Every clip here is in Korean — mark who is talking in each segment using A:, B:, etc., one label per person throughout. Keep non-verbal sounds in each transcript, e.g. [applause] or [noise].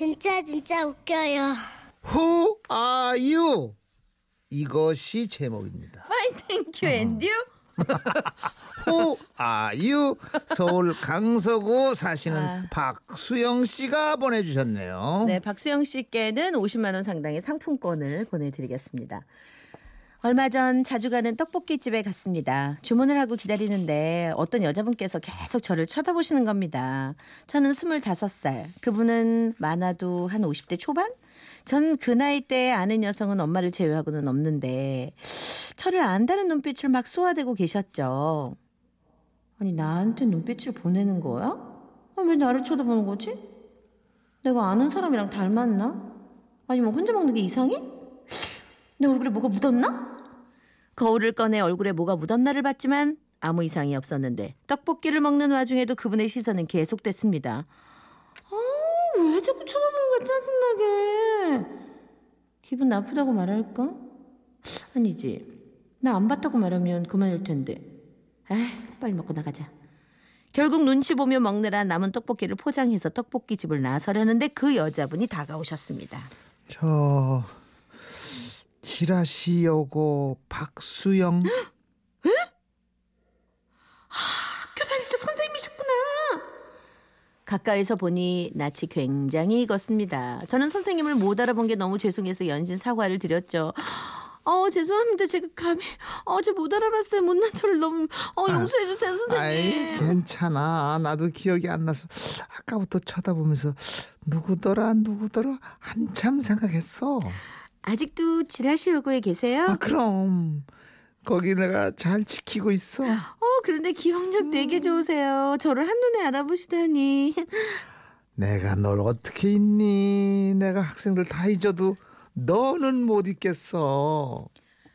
A: 진짜 진짜 웃겨요.
B: Who are you? 이것이 제목입니다.
C: Fine, thank you, and you? [laughs]
B: Who are you? 서울 강서구 사시는
C: 아.
B: 박수영 씨가 보내주셨네요.
C: 네, 박수영 씨께는 50만 원 상당의 상품권을 보내드리겠습니다. 얼마 전 자주 가는 떡볶이 집에 갔습니다. 주문을 하고 기다리는데 어떤 여자분께서 계속 저를 쳐다보시는 겁니다. 저는 25살, 그분은 많아도 한 50대 초반? 전 그 나이 때 아는 여성은 엄마를 제외하고는 없는데 저를 안다는 눈빛을 막 쏘아대고 계셨죠. 아니 나한테 눈빛을 보내는 거야? 아, 왜 나를 쳐다보는 거지? 내가 아는 사람이랑 닮았나? 아니면 혼자 먹는 게 이상해? 내 얼굴에 뭐가 묻었나? 거울을 꺼내 얼굴에 뭐가 묻었나를 봤지만 아무 이상이 없었는데 떡볶이를 먹는 와중에도 그분의 시선은 계속됐습니다. 아, 왜 자꾸 쳐다보는 거야 짜증나게. 기분 나쁘다고 말할까? 아니지. 나 안 봤다고 말하면 그만일 텐데. 에이, 빨리 먹고 나가자. 결국 눈치 보며 먹느라 남은 떡볶이를 포장해서 떡볶이 집을 나서려는데 그 여자분이 다가오셨습니다.
B: 저 지라시 여고 박수영
C: 학교 다닐 때 선생님이셨구나. 가까이서 보니 낯이 굉장히 익었습니다. 저는 선생님을 못 알아본 게 너무 죄송해서 연신 사과를 드렸죠. 어 죄송합니다. 제가 감히 어제 못 알아봤어요. 못난 저를 너무 어 용서해 주세요
B: 아이
C: 선생님.
B: 괜찮아 나도 기억이 안 나서 아까부터 쳐다보면서 누구더라 누구더라 한참 생각했어
C: 아직도 지라시 여고에 계세요?
B: 아 그럼 거기 내가 잘 지키고 있어
C: 어 그런데 기억력 되게 좋으세요. 저를 한눈에 알아보시다니.
B: 내가 널 어떻게 잊니 내가 학생들 다 잊어도 너는 못 잊겠어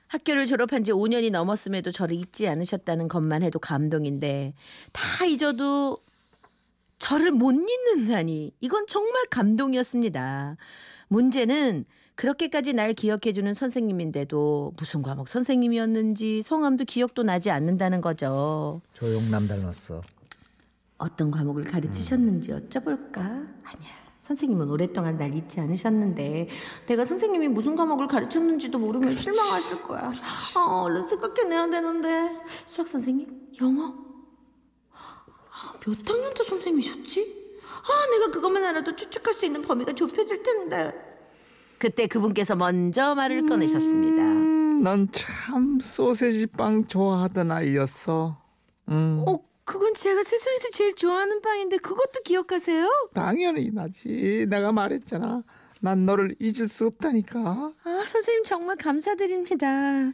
C: 학교를 졸업한 지 5년이 넘었음에도 저를 잊지 않으셨다는 것만 해도 감동인데 다 잊어도 저를 못 잊는다니 이건 정말 감동이었습니다. 문제는 그렇게까지 날 기억해주는 선생님인데도 무슨 과목 선생님이었는지 성함도 기억도 나지 않는다는 거죠.
B: 조용남 닮았어
C: 어떤 과목을 가르치셨는지 여쭤볼까? 아니야. 선생님은 오랫동안 날 잊지 않으셨는데 내가 선생님이 무슨 과목을 가르쳤는지도 모르면 실망하실 거야. 아, 얼른 생각해내야 되는데 수학 선생님? 영어? 아, 몇 학년 때 선생님이셨지? 아, 내가 그것만 알아도 추측할 수 있는 범위가 좁혀질 텐데. 그때 그분께서 먼저 말을 꺼내셨습니다.
B: 음, 넌참 소세지 빵 좋아하던 아이였어 음.
C: 어, 그건 제가 세상에서 제일 좋아하는 빵인데 그것도 기억하세요?
B: 당연히 나지. 내가 말했잖아. 난 너를 잊을 수 없다니까.
C: 아, 선생님 정말 감사드립니다.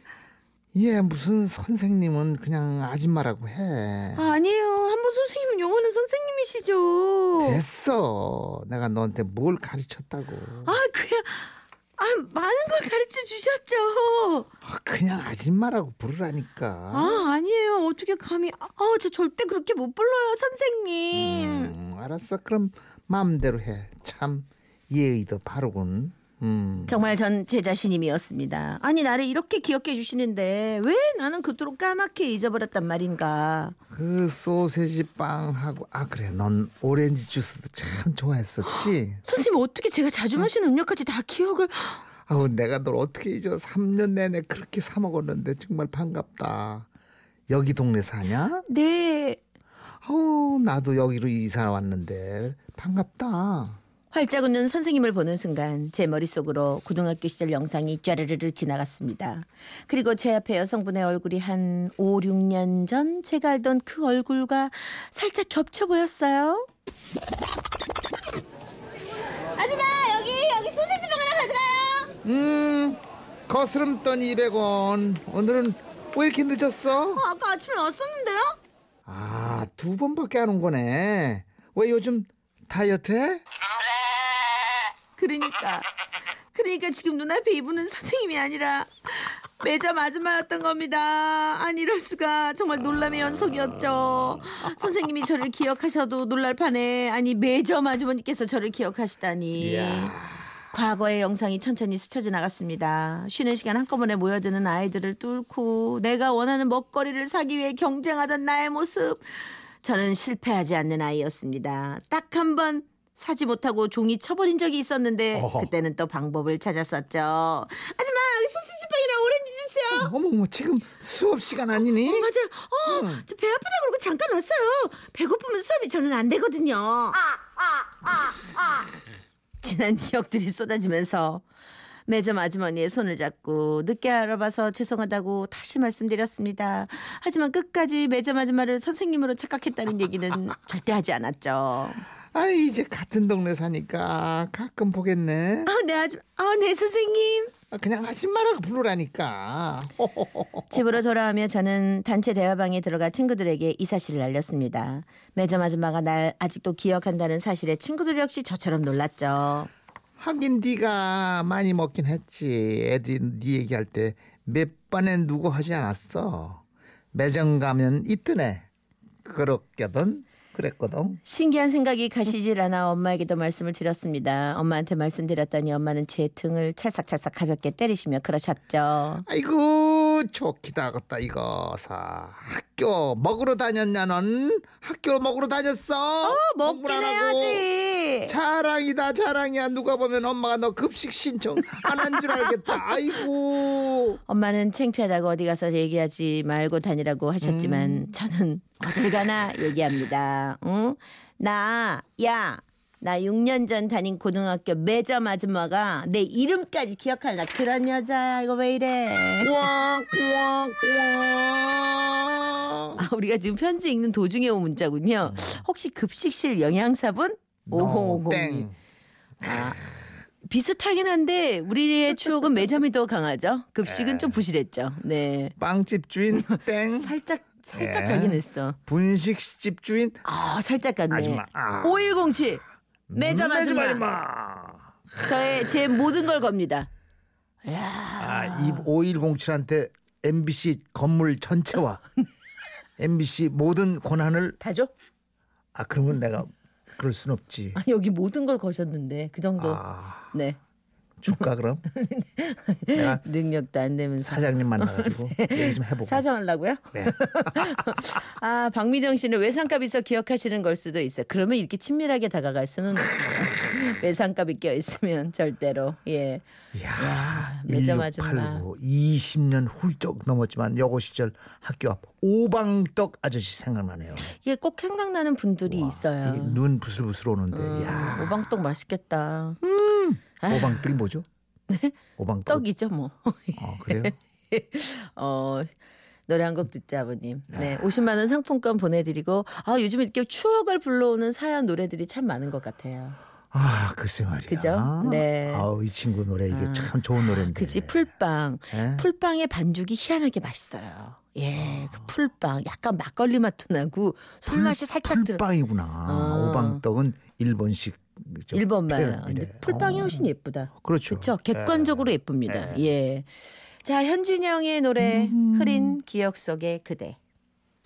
B: 얘 무슨 선생님은 그냥 아줌마라고 해.
C: 아, 아니에요. 한 번 선생님은 영어는 선생님이시죠.
B: 됐어. 내가 너한테 뭘 가르쳤다고.
C: 아, 그냥 아, 많은 걸 가르쳐 주셨죠.
B: 아, 그냥 아줌마라고 부르라니까.
C: 아, 아니에요. 어떻게 감히 아, 저 절대 그렇게 못 불러요, 선생님.
B: 음, 알았어. 그럼 마음대로 해. 참 예의도 바르군. 음.
C: 정말 전 제 자신임이었습니다. 아니 나를 이렇게 기억해 주시는데 왜 나는 그토록 까맣게 잊어버렸단 말인가.
B: 그 소세지 빵하고 아 그래. 넌 오렌지 주스도 참 좋아했었지. [gasps]
C: 선생님 어떻게 제가 자주 마시는 음료까지 다 기억을 [gasps]
B: 아우 내가 널 어떻게 잊어 3년 내내 그렇게 사 먹었는데 정말 반갑다 여기 동네 사냐?
C: 네
B: 아우 나도 여기로 이사 왔는데 반갑다
C: 활짝 웃는 선생님을 보는 순간 제 머릿속으로 고등학교 시절 영상이 쫘르르르 지나갔습니다. 그리고 제 앞에 여성분의 얼굴이 한 5, 6년 전 제가 알던 그 얼굴과 살짝 겹쳐 보였어요. 아줌마 여기 여기 소세지 빵 하나 가져가요.
B: 음 거스름돈 200원 오늘은 왜 이렇게 늦었어?
C: 어, 아까 아침에 왔었는데요?
B: 아 두 번밖에 안 온 거네 왜 요즘 다이어트 해?
C: 그러니까 그러니까 지금 눈앞에 이분은 선생님이 아니라 매점 아줌마였던 겁니다. 아니 이럴 수가 정말 놀람의 연속이었죠. 선생님이 저를 기억하셔도 놀랄 판에 아니 매점 아주머니께서 저를 기억하시다니.
B: 이야.
C: 과거의 영상이 천천히 스쳐 지나갔습니다. 쉬는 시간 한꺼번에 모여드는 아이들을 뚫고 내가 원하는 먹거리를 사기 위해 경쟁하던 나의 모습. 저는 실패하지 않는 아이였습니다. 딱 한 번 사지 못하고 종이 쳐버린 적이 있었는데
B: 어허.
C: 그때는 또 방법을 찾았었죠. 아줌마 소시지 빵이랑 오렌지 주세요.
B: 어머머 지금 수업 시간 아니니?
C: 어, 맞아요. 어, 저배 아프다 그러고 잠깐 왔어요. 배고프면 수업이 저는 안 되거든요. 지난 기억들이 쏟아지면서 매점 아주머니의 손을 잡고 늦게 알아봐서 죄송하다고 다시 말씀드렸습니다. 하지만 끝까지 매점 아줌마를 선생님으로 착각했다는 얘기는 [laughs] 절대 하지 않았죠.
B: 아 이제 같은 동네 사니까 가끔 보겠네.
C: 아, 네 아줌, 아, 네 선생님.
B: 아, 그냥 아줌마라고 부르라니까. [laughs]
C: 집으로 돌아오며 저는 단체 대화방에 들어가 친구들에게 이 사실을 알렸습니다. 매점 아줌마가 날 아직도 기억한다는 사실에 친구들 역시 저처럼 놀랐죠.
B: 하긴 네가 많이 먹긴 했지. 애들이 네 얘기할 때 몇 번에 누구 하지 않았어. 매점 가면 있더네. 그렇거든. 그랬거든.
C: 신기한 생각이 가시질 않아 엄마에게도 말씀을 드렸습니다. 엄마한테 말씀드렸더니 엄마는 제 등을 찰싹찰싹 가볍게 때리시며 그러셨죠.
B: 아이고 좋기다 하겠다 이거사. 학교 먹으러 다녔냐 넌? 학교 먹으러 다녔어?
C: 어, 먹긴. 해야지.
B: 자랑이다 자랑이야 누가 보면 엄마가 너 급식 신청 안 한 줄 알겠다 [laughs] 아이고
C: 엄마는 창피하다고 어디 가서 얘기하지 말고 다니라고 하셨지만 저는 어딜 가나 얘기합니다. 응? 나, 야, 나 6년 전 다닌 고등학교 매점 아줌마가 내 이름까지 기억할라 그런 여자 이거 왜 이래? 아, 우리가 지금 편지 읽는 도중에 온 문자군요. 혹시 급식실 영양사분? 5050님.
B: 땡
C: 비슷하긴 한데 우리의 추억은 매점이 더 강하죠. 급식은 좀 부실했죠. 네.
B: 빵집 주인 땡 [laughs]
C: 살짝 살짝
B: 예.
C: 가긴 했어.
B: 분식집 주인
C: 아, 살짝 같네.
B: 아줌마 아.
C: 5107 매점 아줌마. 저의 제 모든 걸 겁니다. 야.
B: 아이 5107한테 MBC 건물 전체와 [laughs] MBC 모든 권한을
C: 다 줘?
B: 아 그러면 내가 그럴 순 없지
C: 아, 여기 모든 걸 거셨는데 그 정도.
B: 아
C: 네.
B: 줄까 그럼 [laughs] 내가
C: 능력도 안 되면서
B: 사장님 만나가지고 [laughs] 얘기 좀 해보고
C: 사정하려고요?
B: 네. [laughs]
C: 아, 박미정 씨는 외상값에서 기억하시는 걸 수도 있어요. 그러면 이렇게 친밀하게 다가갈 수는. 외상값이 껴 있으면 절대로. 예.
B: 이야,
C: 매점
B: 1689 20년 훌쩍 넘었지만 여고 시절 학교 앞 오방떡 아저씨 생각나네요.
C: 이게 꼭 생각나는 분들이 있어요.
B: 이눈 부슬부슬 오는데,
C: 음,
B: 야
C: 오방떡 맛있겠다.
B: 오방떡이 뭐죠? 오방떡.
C: 떡이죠, 뭐.
B: 어, 그래요? [laughs]
C: 어, 노래 한 곡 듣자 아버님. 네, 50만 원 상품권 보내드리고 아 요즘 이렇게 추억을 불러오는 사연 노래들이 참 많은 것 같아요.
B: 아, 글쎄 말이야.
C: 그죠? 네.
B: 아우, 이 친구 노래 이게 참 좋은 노래인데.
C: 그지 풀빵.
B: 예?
C: 풀빵의 반죽이 희한하게 맛있어요. 예, 그 풀빵 약간 막걸리 맛도 나고 술 맛이 살짝 들어.
B: 풀빵이구나.
C: 어.
B: 오방떡은 일본식 저
C: 일본말.
B: 표현이래.
C: 근데 풀빵이
B: 어.
C: 훨씬 예쁘다.
B: 그렇죠.
C: 그렇죠. 객관적으로 예쁩니다. 예. 자, 현진영의 노래
B: 음.
C: 흐린 기억 속의 그대.